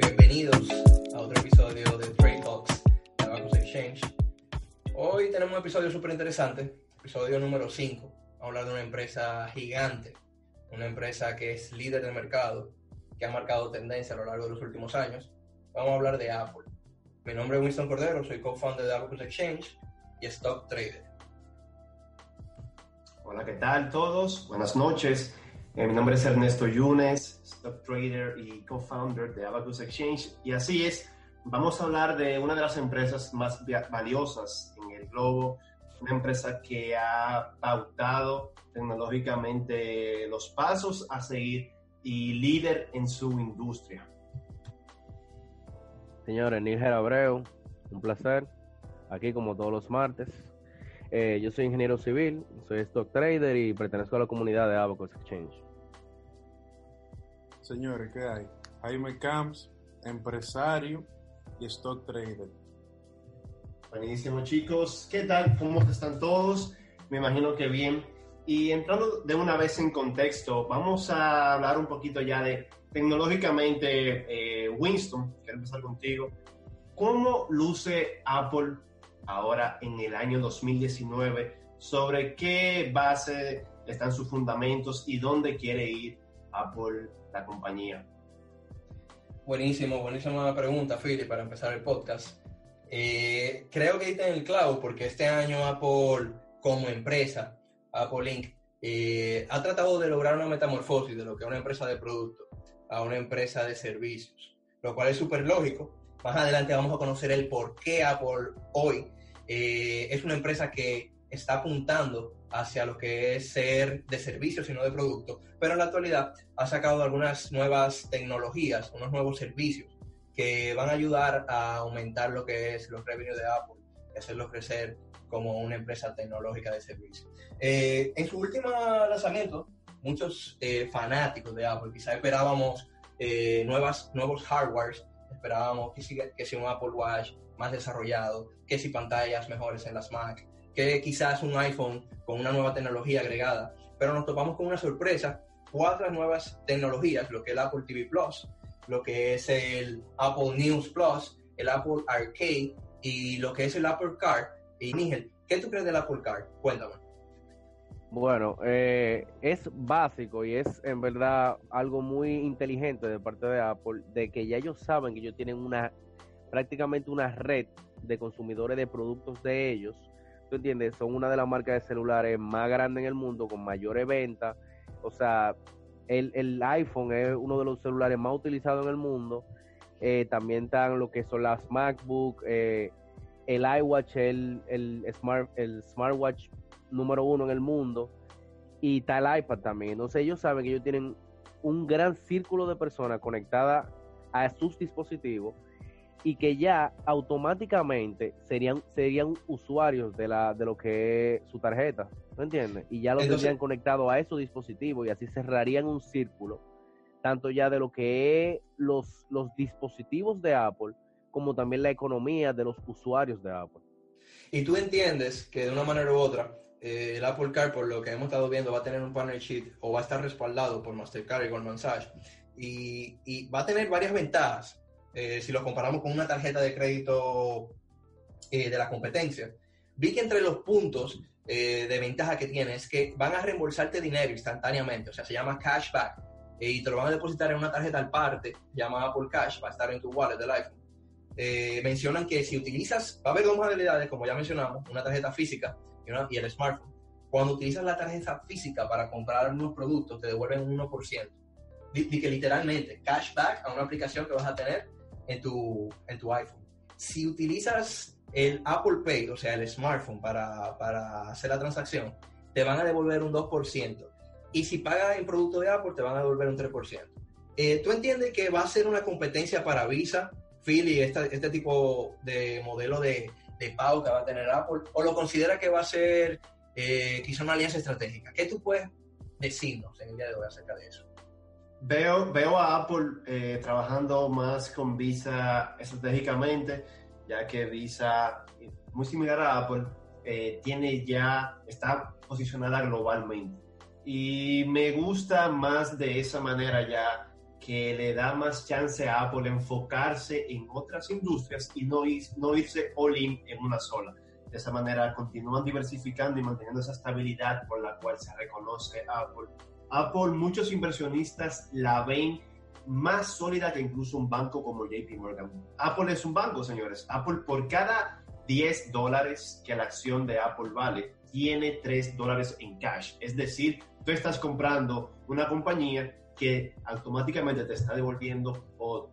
Bienvenidos a otro episodio de Trade Talks de Abacus Exchange. Hoy tenemos un episodio súper interesante, episodio número 5. Vamos a hablar de una empresa gigante, una empresa que es líder del mercado, que ha marcado tendencia a lo largo de los últimos años. Vamos a hablar de Apple. Mi nombre es Winston Cordero, soy co-founder de Abacus Exchange y Stock Trader. Hola, ¿qué tal todos? Buenas noches. Eh, mi nombre es Ernesto Yunes, stock trader y co-founder de Abacus Exchange. Y así es, vamos a hablar de una de las empresas más valiosas en el globo, una empresa que ha pautado tecnológicamente los pasos a seguir y líder en su industria. Señores, Níger Abreu, un placer, aquí como todos los martes. Eh, yo soy ingeniero civil, soy stock trader y pertenezco a la comunidad de Abacus Exchange. Señores, ¿qué hay? Jaime Camps, empresario y stock trader. Buenísimo, chicos. ¿Qué tal? ¿Cómo están todos? Me imagino que bien. Y entrando de una vez en contexto, vamos a hablar un poquito ya de tecnológicamente, eh, Winston, quiero empezar contigo. ¿Cómo luce Apple ahora en el año 2019? ¿Sobre qué base están sus fundamentos y dónde quiere ir Apple, la compañía? Buenísimo, buenísima pregunta, Philly, para empezar el podcast. Eh, creo que está en el clavo porque este año Apple como empresa, Apple Inc., eh, ha tratado de lograr una metamorfosis de lo que es una empresa de producto a una empresa de servicios, lo cual es súper lógico. Más adelante vamos a conocer el por qué Apple hoy eh, es una empresa que está apuntando hacia lo que es ser de servicios y no de producto, pero en la actualidad ha sacado algunas nuevas tecnologías, unos nuevos servicios que van a ayudar a aumentar lo que es los revenues de Apple y hacerlo crecer como una empresa tecnológica de servicios. Eh, en su último lanzamiento, muchos eh, fanáticos de Apple quizás esperábamos eh, nuevas, nuevos hardwares, esperábamos que, que sea un Apple Watch más desarrollado, que si pantallas mejores en las Mac, que quizás un iPhone con una nueva tecnología agregada, pero nos topamos con una sorpresa, cuatro nuevas tecnologías, lo que es el Apple TV Plus, lo que es el Apple News Plus, el Apple Arcade y lo que es el Apple Card. Y Nigel, ¿qué tú crees del Apple Card? Cuéntame. Bueno, eh, es básico y es en verdad algo muy inteligente de parte de Apple, de que ya ellos saben que ellos tienen una prácticamente una red de consumidores de productos de ellos. ¿Tú entiendes? Son una de las marcas de celulares más grandes en el mundo, con mayores ventas. O sea, el, el, iPhone es uno de los celulares más utilizados en el mundo. Eh, también están lo que son las MacBook, eh, el iWatch, el, el, smart, el smartwatch número uno en el mundo. Y está el iPad también. Entonces ellos saben que ellos tienen un gran círculo de personas conectadas a sus dispositivos y que ya automáticamente serían serían usuarios de la de lo que es su tarjeta, ¿me entiendes? Y ya lo Entonces- tendrían conectado a esos dispositivos y así cerrarían un círculo tanto ya de lo que es los los dispositivos de Apple como también la economía de los usuarios de Apple. Y tú entiendes que de una manera u otra, eh, el Apple Card, por lo que hemos estado viendo, va a tener un partnership o va a estar respaldado por Mastercard y Goldman Sachs. Y, y va a tener varias ventajas eh, si lo comparamos con una tarjeta de crédito eh, de la competencia. Vi que entre los puntos eh, de ventaja que tiene es que van a reembolsarte dinero instantáneamente, o sea, se llama cashback, eh, y te lo van a depositar en una tarjeta al parte, llamada Apple Cash, va a estar en tu wallet del iPhone. Eh, mencionan que si utilizas, va a haber dos modalidades, como ya mencionamos, una tarjeta física y, una- y el smartphone. Cuando utilizas la tarjeta física para comprar unos productos, te devuelven un 1%. Di, di que literalmente, cashback a una aplicación que vas a tener en tu, en tu iPhone. Si utilizas el Apple Pay, o sea, el smartphone para, para hacer la transacción, te van a devolver un 2%. Y si pagas en producto de Apple, te van a devolver un 3%. Eh, ¿Tú entiendes que va a ser una competencia para Visa, Philly, este, este tipo de modelo de, de pago que va a tener Apple? ¿O lo considera que va a ser eh, quizá una alianza estratégica? ¿Qué tú puedes decirnos en el día de hoy acerca de eso? Veo, veo a Apple eh, trabajando más con Visa estratégicamente, ya que Visa, muy similar a Apple, eh, tiene ya, está posicionada globalmente. Y me gusta más de esa manera ya que le da más chance a Apple enfocarse en otras industrias y no, no irse all in en una sola. De esa manera continúan diversificando y manteniendo esa estabilidad por la cual se reconoce Apple. Apple, muchos inversionistas la ven más sólida que incluso un banco como JP Morgan. Apple es un banco, señores. Apple por cada 10 dólares que la acción de Apple vale, tiene 3 dólares en cash. Es decir, tú estás comprando una compañía que automáticamente te está devolviendo o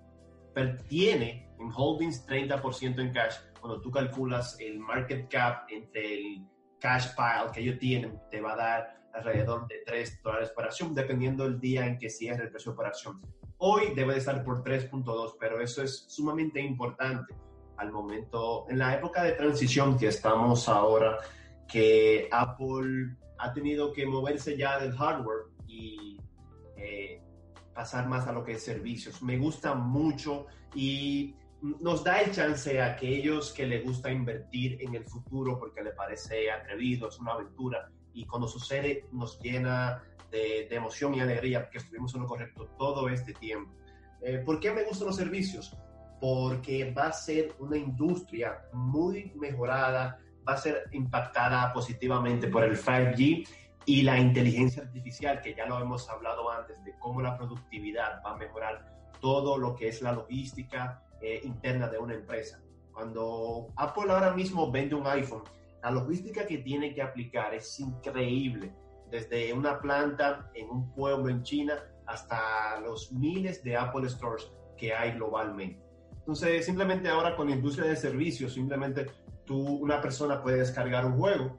tiene en holdings 30% en cash. Cuando tú calculas el market cap entre el cash pile que ellos tienen, te va a dar alrededor de 3 dólares por acción, dependiendo del día en que cierre el precio por acción. Hoy debe de estar por 3.2, pero eso es sumamente importante al momento, en la época de transición que estamos ahora, que Apple ha tenido que moverse ya del hardware y eh, pasar más a lo que es servicios. Me gusta mucho y nos da el chance a aquellos que le gusta invertir en el futuro porque le parece atrevido, es una aventura y cuando sucede nos llena de, emoción y alegría porque estuvimos en lo correcto todo este tiempo. Eh, ¿Por qué me gustan los servicios? Porque va a ser una industria muy mejorada, va a ser impactada positivamente por el 5G y la inteligencia artificial, que ya lo hemos hablado antes, de cómo la productividad va a mejorar todo lo que es la logística eh, interna de una empresa. Cuando Apple ahora mismo vende un iPhone, la logística que tiene que aplicar es increíble desde una planta en un pueblo en China hasta los miles de Apple Stores que hay globalmente. Entonces, simplemente ahora con la industria de servicios, simplemente tú, una persona puede descargar un juego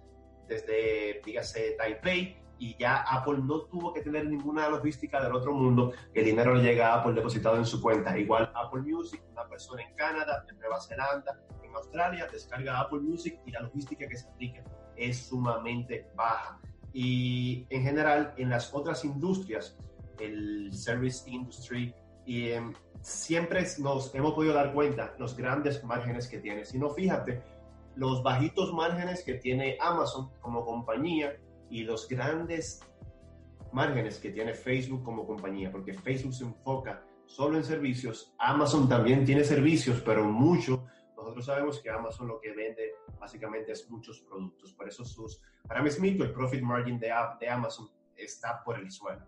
desde, dígase, Taipei y ya Apple no tuvo que tener ninguna logística del otro mundo, el dinero le llega a Apple depositado en su cuenta. Igual Apple Music, una persona en Canadá, en Nueva Zelanda, en Australia, descarga Apple Music y la logística que se aplica es sumamente baja y en general en las otras industrias, el service industry, y, em, siempre nos hemos podido dar cuenta los grandes márgenes que tiene. Si no, fíjate, los bajitos márgenes que tiene Amazon como compañía y los grandes márgenes que tiene Facebook como compañía, porque Facebook se enfoca solo en servicios, Amazon también tiene servicios, pero mucho nosotros sabemos que Amazon lo que vende básicamente es muchos productos. Por eso sus, para mí mito, el profit margin de, de Amazon está por el suelo.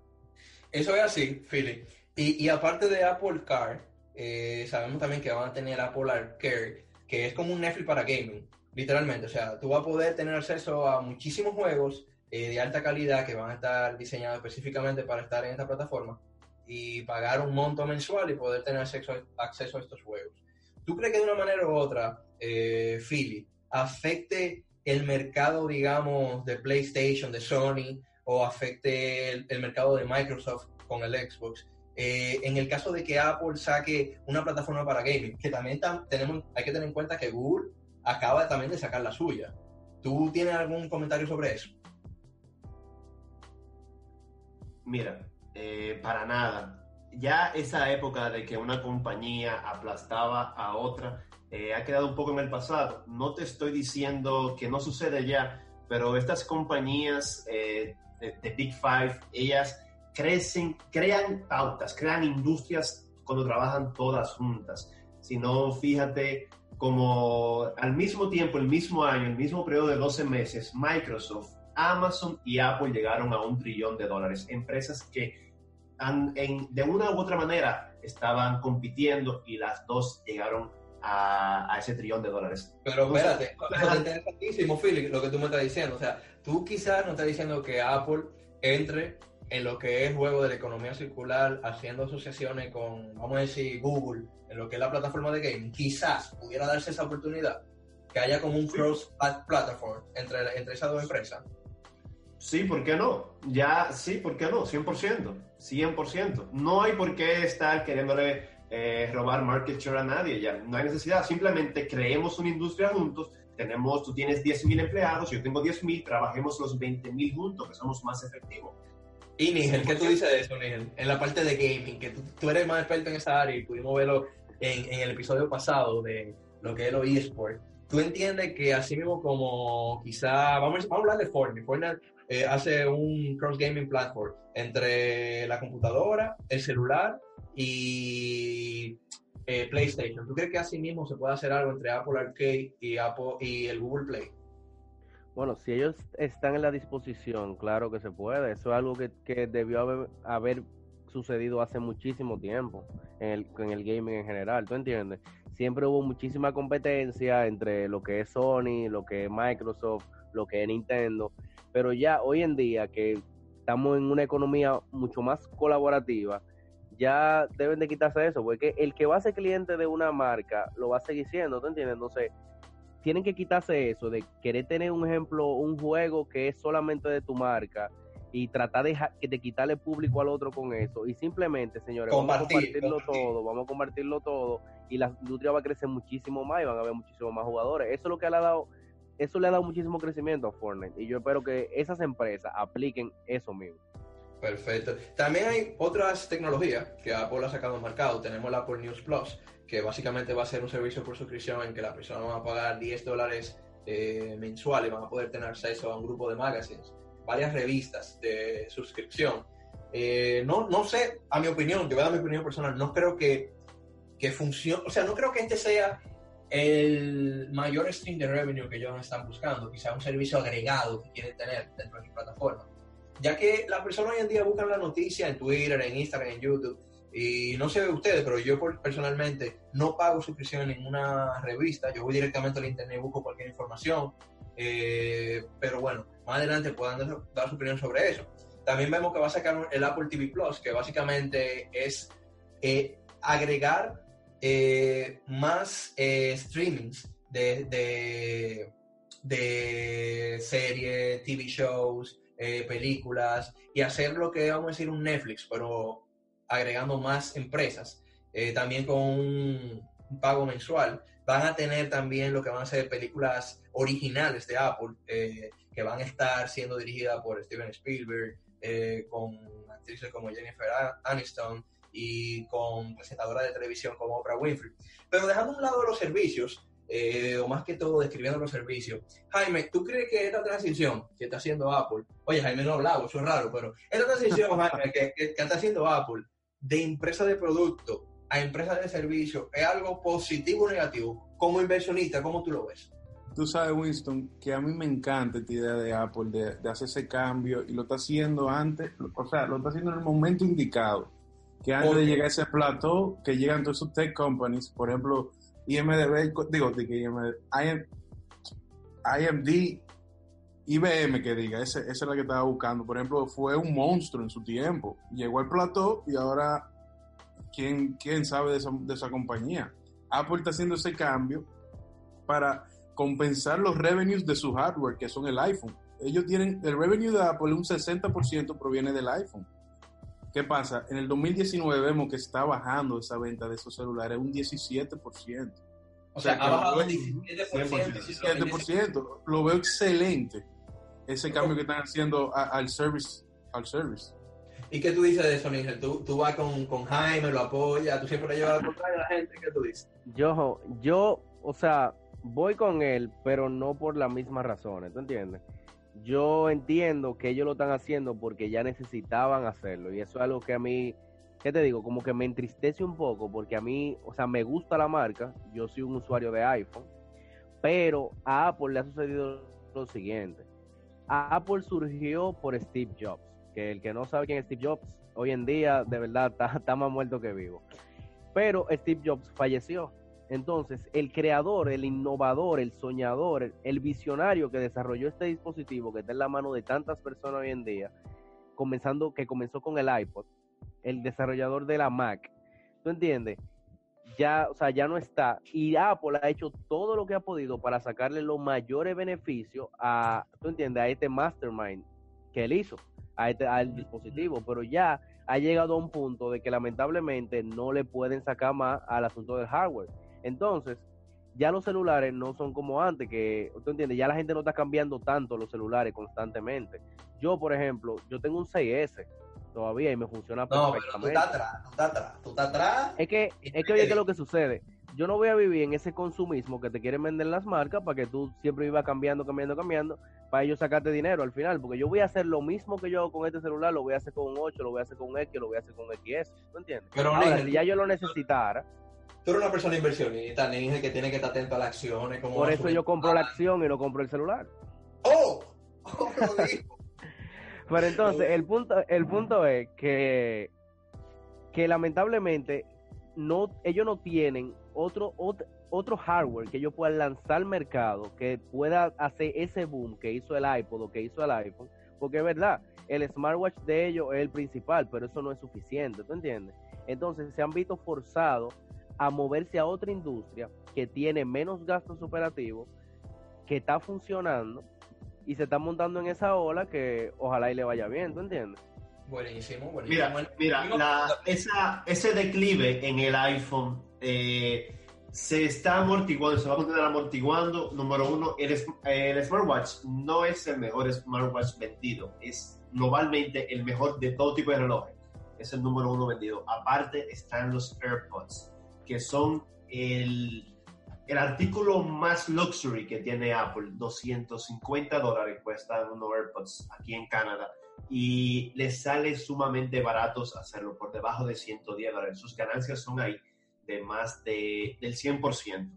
Eso es así, Philly. Y, y aparte de Apple Car, eh, sabemos también que van a tener Apple Arcade, que es como un Netflix para gaming, literalmente. O sea, tú vas a poder tener acceso a muchísimos juegos eh, de alta calidad que van a estar diseñados específicamente para estar en esta plataforma y pagar un monto mensual y poder tener acceso, acceso a estos juegos. ¿Tú crees que de una manera u otra, eh, Philly, afecte el mercado, digamos, de PlayStation, de Sony, o afecte el, mercado de Microsoft con el Xbox? Eh, en el caso de que Apple saque una plataforma para gaming, que también tenemos, hay que tener en cuenta que Google acaba también de sacar la suya. ¿Tú tienes algún comentario sobre eso? Mira, eh, para nada ya esa época de que una compañía aplastaba a otra eh, ha quedado un poco en el pasado. No te estoy diciendo que no sucede ya, pero estas compañías eh, de, Big Five, ellas crecen, crean pautas, crean industrias cuando trabajan todas juntas. Si no, fíjate como al mismo tiempo, el mismo año, el mismo periodo de 12 meses, Microsoft, Amazon y Apple llegaron a un trillón de dólares. Empresas que de una u otra manera estaban compitiendo y las dos llegaron a, ese trillón de dólares. Pero espérate, es interesantísimo, Philip, lo que tú me estás diciendo. O sea, tú quizás no estás diciendo que Apple entre en lo que es juego de la economía circular, haciendo asociaciones con, vamos a decir, Google, en lo que es la plataforma de gaming. Quizás pudiera darse esa oportunidad, que haya como un cross-platform entre, entre esas dos empresas. Sí, ¿por qué no? Ya, sí, ¿por qué no? 100%, 100%. No hay por qué estar queriéndole eh, robar market share a nadie, ya no hay necesidad. Simplemente creemos una industria juntos. Tenemos, tú tienes 10.000 empleados, yo tengo 10.000, trabajemos los 20.000 juntos, que somos más efectivos. Y Nigel, ¿qué tú dices de eso, Nigel? En la parte de gaming, que tú, eres más experto en esa área y pudimos verlo en, en el episodio pasado de lo que es los eSports ¿tú entiendes que así mismo como quizá, vamos, a hablar de Fortnite, Fortnite eh, hace un cross gaming platform entre la computadora, el celular y eh, PlayStation. ¿Tú crees que así mismo se puede hacer algo entre Apple Arcade y Apple y el Google Play? Bueno, si ellos están en la disposición, claro que se puede. Eso es algo que, que debió haber, haber, sucedido hace muchísimo tiempo en el, en el gaming en general, ¿tú entiendes? Siempre hubo muchísima competencia entre lo que es Sony, lo que es Microsoft, lo que es Nintendo, pero ya hoy en día que estamos en una economía mucho más colaborativa, ya deben de quitarse eso, porque el que va a ser cliente de una marca lo va a seguir siendo, ¿tú entiendes? Entonces, tienen que quitarse eso de querer tener un ejemplo, un juego que es solamente de tu marca y tratar de, de quitarle público al otro con eso. Y simplemente, señores, vamos a compartirlo todo, vamos a compartirlo todo y la industria va a crecer muchísimo más y van a haber muchísimos más jugadores. Eso es lo que le ha dado, eso le ha dado muchísimo crecimiento a Fortnite y yo espero que esas empresas apliquen eso mismo. Perfecto. También hay otras tecnologías que Apple ha sacado al mercado. Tenemos la Apple News Plus, que básicamente va a ser un servicio por suscripción en que la persona va a pagar 10 dólares eh, mensuales y van a poder tener acceso a un grupo de magazines, varias revistas de suscripción. Eh, no, no sé, a mi opinión, yo voy a dar mi opinión personal, no creo que, que funcione, o sea, no creo que este sea el mayor stream de revenue que ellos están buscando, quizá un servicio agregado que quieren tener dentro de su plataforma. Ya que las personas hoy en día buscan la noticia en Twitter, en Instagram, en YouTube, y no sé ustedes, pero yo personalmente no pago suscripción en ninguna revista. Yo voy directamente al internet y busco cualquier información. Eh, pero bueno, más adelante puedan dar, su opinión sobre eso. También vemos que va a sacar el Apple TV Plus, que básicamente es eh, agregar eh, más streamings de, de, de series, TV shows, películas y hacer lo que vamos a decir un Netflix, pero agregando más empresas, eh, también con un, pago mensual. Van a tener también lo que van a ser películas originales de Apple, eh, que van a estar siendo dirigidas por Steven Spielberg, eh, con actrices como Jennifer Aniston y con presentadoras de televisión como Oprah Winfrey. Pero dejando a un lado los servicios, o más que todo describiendo los servicios. Jaime, ¿tú crees que esta transición que está haciendo Apple, oye Jaime no ha hablado, eso es raro, pero esta transición Jaime, que, que, está haciendo Apple de empresa de producto a empresa de servicio es algo positivo o negativo? Como inversionista, ¿cómo tú lo ves? Tú sabes, Winston, que a mí me encanta esta idea de Apple de, hacer ese cambio y lo está haciendo antes, o sea, lo está haciendo en el momento indicado. Que antes de llegar a ese plato, que llegan todos esos tech companies, por ejemplo, IMDB, digo, de que IMD, IMD, IBM que diga, esa es la que estaba buscando. Por ejemplo, fue un monstruo en su tiempo. Llegó al plató y ahora, ¿quién, quién sabe de esa, de esa compañía? Apple está haciendo ese cambio para compensar los revenues de su hardware, que son el iPhone. Ellos tienen, el revenue de Apple, un 60% proviene del iPhone. ¿Qué pasa? En el 2019 vemos que está bajando esa venta de esos celulares un 17%. O sea, ha bajado un 17%. 17%. Lo veo excelente ese cambio que están haciendo al service. Al service. ¿Y qué tú dices de eso, Nigel? ¿Tú, tú vas con, con, Jaime, lo apoyas, tú siempre le llevas la contraria a la gente, ¿qué tú dices? Yo, yo, o sea, voy con él, pero no por las mismas razones, ¿tú entiendes? Yo entiendo que ellos lo están haciendo porque ya necesitaban hacerlo y eso es algo que a mí, ¿qué te digo? Como que me entristece un poco porque a mí, o sea, me gusta la marca, yo soy un usuario de iPhone, pero a Apple le ha sucedido lo siguiente Apple surgió por Steve Jobs, que el que no sabe quién es Steve Jobs, hoy en día de verdad está, más muerto que vivo. Pero Steve Jobs falleció. Entonces, el creador, el innovador, el soñador, el visionario que desarrolló este dispositivo que está en la mano de tantas personas hoy en día, comenzando, que comenzó con el iPod, el desarrollador de la Mac, ¿tú entiendes? ya, o sea, ya no está. Y Apple ha hecho todo lo que ha podido para sacarle los mayores beneficios a, ¿tú entiendes? A este mastermind que él hizo, a este, al dispositivo. Pero ya ha llegado a un punto de que lamentablemente no le pueden sacar más al asunto del hardware. Entonces, ya los celulares no son como antes, que, ¿tú entiendes? Ya la gente no está cambiando tanto los celulares constantemente. Yo, por ejemplo, yo tengo un 6S todavía y me funciona no, perfectamente. Pero tú estás atrás, tú estás atrás, tú estás atrás. Es que, es que oye, ¿qué es lo que sucede? yo no voy a vivir en ese consumismo que te quieren vender las marcas para que tú siempre vivas cambiando, cambiando, cambiando, para ellos sacarte dinero al final, porque yo voy a hacer lo mismo que yo hago con este celular, lo voy a hacer con un 8, lo voy a hacer con un X, lo voy a hacer con un XS, ¿tú entiendes? Pero, Ahora, Nigel, si ya yo lo necesitara, Tú eres una persona inversionista, Ninja, que tiene que estar atento a las acciones. cómo por eso yo compro la acción y no compro el celular. ¡Oh! ¡Oh! Pero entonces, el punto, el punto es que, que lamentablemente no, ellos no tienen otro, otro, otro hardware que ellos puedan lanzar al mercado que pueda hacer ese boom que hizo el iPod o que hizo el iPhone. Porque es verdad, el smartwatch de ellos es el principal, pero eso no es suficiente, ¿tú entiendes? Entonces se han visto forzados a moverse a otra industria que tiene menos gastos operativos, que está funcionando y se está montando en esa ola que ojalá y le vaya bien, ¿tú entiendes? Buenísimo, buenísimo. Mira, mira, la- esa, ese declive en el iPhone eh, se está amortiguando, se va a continuar amortiguando. Número uno, el, el smartwatch no es el mejor smartwatch vendido, es globalmente el mejor de todo tipo de relojes. Es el número uno vendido. Aparte están los AirPods, que son el, el artículo más luxury que tiene Apple. 250 dólares cuestan unos AirPods aquí en Canadá y les sale sumamente baratos hacerlo, por debajo de 110 dólares. Sus ganancias son ahí de más de, del 100%.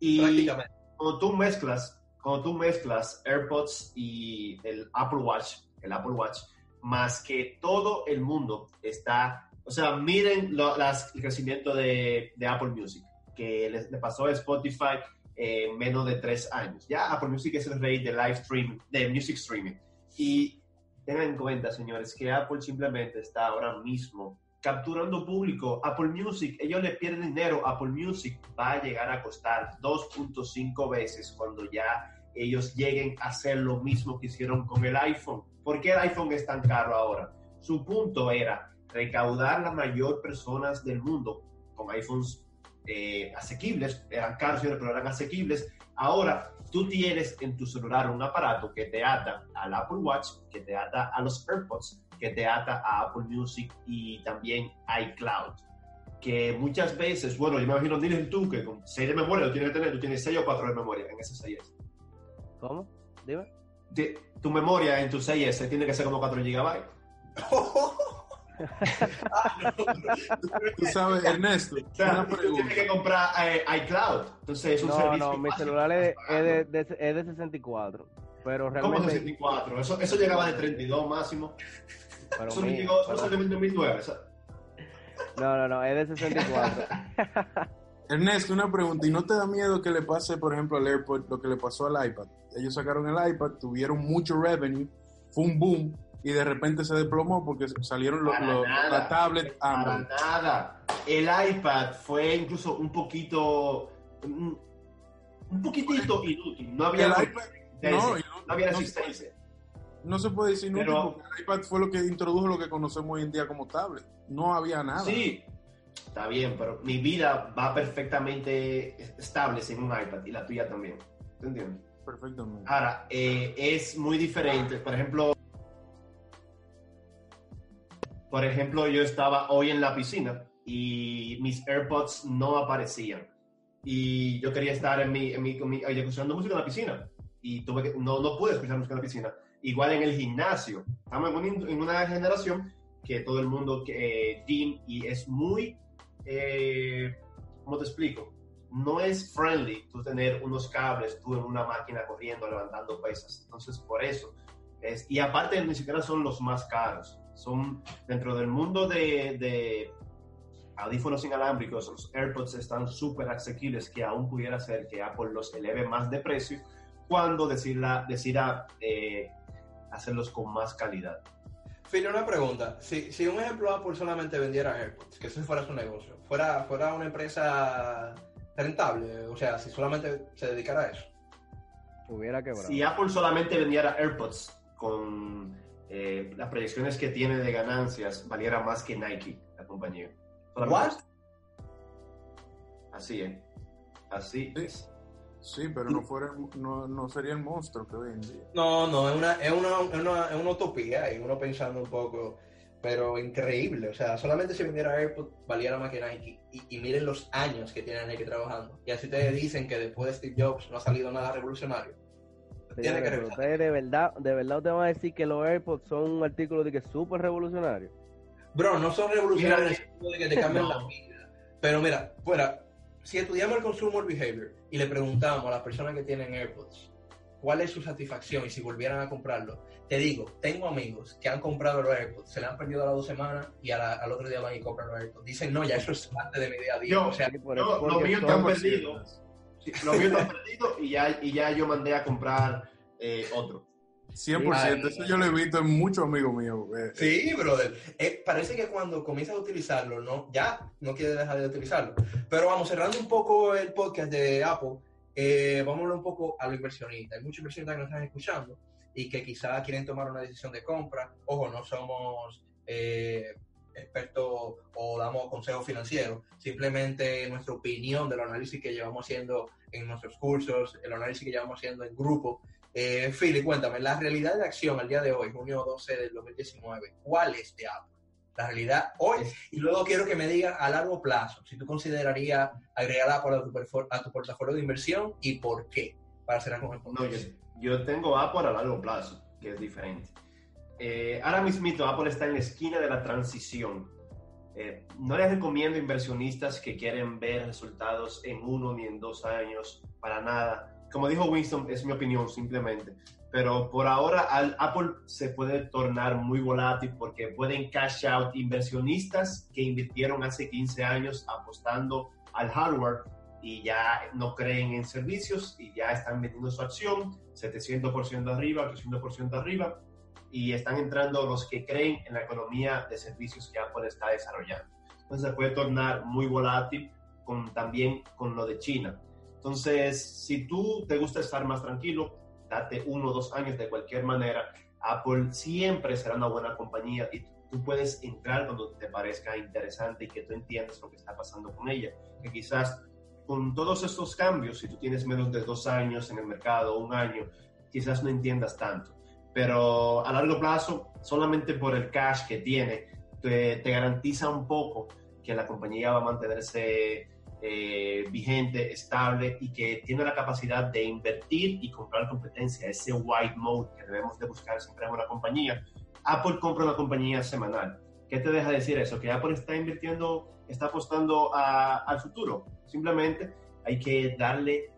Y prácticamente. cuando tú mezclas, cuando tú mezclas AirPods y el Apple Watch, el Apple Watch, más que todo el mundo está, o sea, miren lo- las- el crecimiento de, de Apple Music, que le, le pasó a Spotify en menos de tres años. Ya Apple Music es el rey de live stream, de music streaming. Y tengan en cuenta, señores, que Apple simplemente está ahora mismo capturando público. Apple Music, ellos le pierden dinero. Apple Music va a llegar a costar 2.5 veces cuando ya ellos lleguen a hacer lo mismo que hicieron con el iPhone. ¿Por qué el iPhone es tan caro ahora? Su punto era recaudar la mayor personas del mundo con iPhones eh, asequibles, eran caros, pero eran asequibles. Ahora tú tienes en tu celular un aparato que te ata al Apple Watch, que te ata a los AirPods, que te ata a Apple Music y también iCloud. Que muchas veces, bueno, yo me imagino, diles tú que con 6 de memoria lo tienes que tener, tú tienes 6 o 4 de memoria en ese 6S. ¿Cómo? Dime. De- tu memoria en tu 6S tiene que ser como 4 GB. Tú sabes, Ernesto, O sea, tú tienes que comprar eh, iCloud. Entonces es un No, servicio. no, mi básico celular es, es de, de- es de 64. Pero ¿Cómo realmente. 64? Eso, eso llegaba de 32 máximo. Pero Eso mi- llegó, eso pero- salió en 2009. eso- no, no, no, es de 64. Ernesto, una pregunta. ¿Y no te da miedo que le pase, por ejemplo, al AirPod lo que le pasó al iPad? Ellos sacaron el iPad, tuvieron mucho revenue, fue un boom, y de repente se desplomó porque salieron los, Para los- nada. la tablet Para Android. nada. El iPad fue incluso un poquito. Un, un poquitito inútil. No había, El no, iPad, no, no- había resistencia. No se puede decir Pero- porque el iPad fue lo que introdujo lo que conocemos hoy en día como tablet. No había nada. Sí, está bien, pero mi vida va perfectamente estable sin un iPad y la tuya también. ¿Te entiendes? Perfectamente. Ahora, eh, es muy diferente. Por ejemplo, por ejemplo, yo estaba hoy en la piscina y mis AirPods no aparecían. Y yo quería estar en mi, en mi, mi- escuchando música en la piscina. Y tuve que, no, no pude escuchar música en la piscina. Igual en el gimnasio. Estamos en, un- en una generación que todo el mundo eh, y es muy, eh, ¿cómo te explico? No es friendly tú tener unos cables, tú en una máquina corriendo, levantando pesas. Entonces, por eso. Es, y aparte, ni siquiera son los más caros. Son dentro del mundo de, de audífonos inalámbricos, los AirPods están súper asequibles que aún pudiera ser que Apple los eleve más de precio cuando decida, decida eh, hacerlos con más calidad. Phil, una pregunta. Si, si un ejemplo Apple solamente vendiera AirPods, que ese fuera su negocio, fuera, fuera una empresa rentable, o sea, si solamente se dedicara a eso. Hubiera quebrado. Si Apple solamente vendiera AirPods con eh, las proyecciones que tiene de ganancias, valiera más que Nike, la compañía. Solamente- What? Así es. Así Sí. es. Sí, pero no, fuera, no, no sería el monstruo que hoy en día. No, no, es una, es una, es una, es una utopía y uno pensando un poco. pero increíble. O sea, solamente si vendiera AirPods valiera más que Nike. Y, y, miren los años que tiene Nike trabajando. Y así te dicen que después de Steve Jobs no ha salido nada revolucionario. Tiene que ustedes de verdad, de verdad te van a decir que los AirPods son un artículo de que súper revolucionario. Bro, no son revolucionarios de que te cambian la vida. Pero mira, fuera, si estudiamos el consumer behavior y le preguntamos a las personas que tienen AirPods cuál es su satisfacción y si volvieran a comprarlo, te digo, tengo amigos que han comprado los AirPods, se le han perdido a las dos semanas y al otro día van y compran los AirPods. Dicen, no, ya eso es parte de mi día a día. Yo, o sea, yo, los míos están perdidos. los míos están perdidos y ya, y ya yo mandé a comprar eh, otro. 100%, eso yo lo he visto en muchos amigos míos. Eh, sí, brother. Eh, parece que cuando comienzas a utilizarlo, no, ya no quieres dejar de utilizarlo. Pero vamos, cerrando un poco el podcast de Apple, eh, vamos a hablar un poco a los inversionistas. Hay muchos inversionistas que nos están escuchando y que quizás quieren tomar una decisión de compra. Ojo, no somos expertos o damos consejos financieros, simplemente nuestra opinión del análisis que llevamos haciendo en nuestros cursos, el análisis que llevamos haciendo en grupo eh, Philly, cuéntame, la realidad de acción al día de hoy, junio 12 del 2019, ¿cuál es de Apple? La realidad hoy, y luego quiero que me digas a largo plazo, si tú considerarías agregar Apple a tu, a tu portafolio de inversión y por qué, para cerrar con el. No, yo, tengo Apple a largo plazo, que es diferente. Eh, ahora mismo Apple está en la esquina de la transición. Eh, no les recomiendo inversionistas que quieren ver resultados en uno ni en dos años, para nada como dijo Winston, es mi opinión simplemente. Pero por ahora Apple se puede tornar muy volátil porque pueden cash out inversionistas que invirtieron hace 15 años apostando al hardware y ya no creen en servicios y ya están metiendo su acción 700% arriba, 800% arriba y están entrando los que creen en la economía de servicios que Apple está desarrollando. Entonces se puede tornar muy volátil con, también con lo de China. Entonces, si tú te gusta estar más tranquilo, date uno o dos años de cualquier manera. Apple siempre será una buena compañía y tú puedes entrar cuando te parezca interesante y que tú entiendas lo que está pasando con ella. Que quizás con todos estos cambios, si tú tienes menos de dos años en el mercado, un año, quizás no entiendas tanto. Pero a largo plazo, solamente por el cash que tiene, te, te garantiza un poco que la compañía va a mantenerse eh, vigente, estable y que tiene la capacidad de invertir y comprar competencia, ese white mode que debemos de buscar siempre en una compañía. Apple compra una compañía semanal. ¿Qué te deja decir eso? Que Apple está invirtiendo, está apostando al futuro. Simplemente hay que darle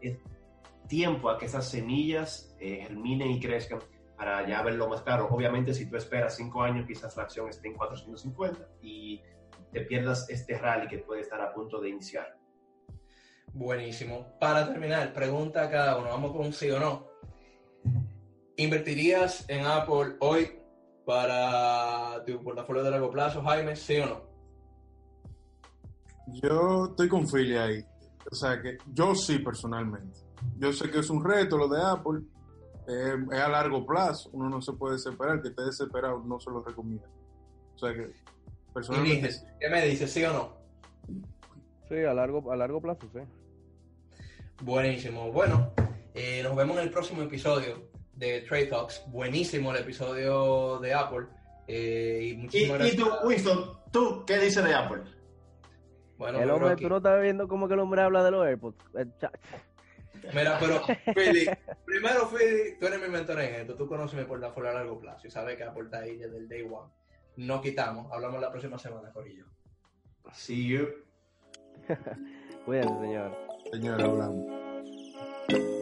tiempo a que esas semillas eh, germinen y crezcan para ya verlo más claro. Obviamente, si tú esperas cinco años, quizás la acción esté en 450 y te pierdas este rally que puede estar a punto de iniciar. Buenísimo. Para terminar, pregunta a cada uno, vamos con un sí o no. ¿Invertirías en Apple hoy para tu portafolio de largo plazo, Jaime? ¿Sí o no? Yo estoy con Philly ahí. O sea que yo sí personalmente. Yo sé que es un reto lo de Apple. es a largo plazo. Uno no se puede desesperar. Que esté desesperado no se lo recomienda. O sea que personalmente. ¿Qué me dices? ¿Sí o no? Sí, a largo, a largo plazo, sí. Buenísimo. Bueno, eh, nos vemos en el próximo episodio de Trade Talks. Buenísimo el episodio de Apple. Eh, y, muchísimas ¿Y, tú, Winston, ¿tú qué dices de Apple? Bueno, el hombre, tú no estás viendo cómo que el hombre habla de los AirPods. Mira, pero Fili, primero Fili, tú eres mi mentor en esto, tú conoces mi portafolio a largo plazo y sabes que Apple está ahí desde el day one. No quitamos, hablamos la próxima semana, Corillo. See you. Cuídense, señor. Señor, hablando.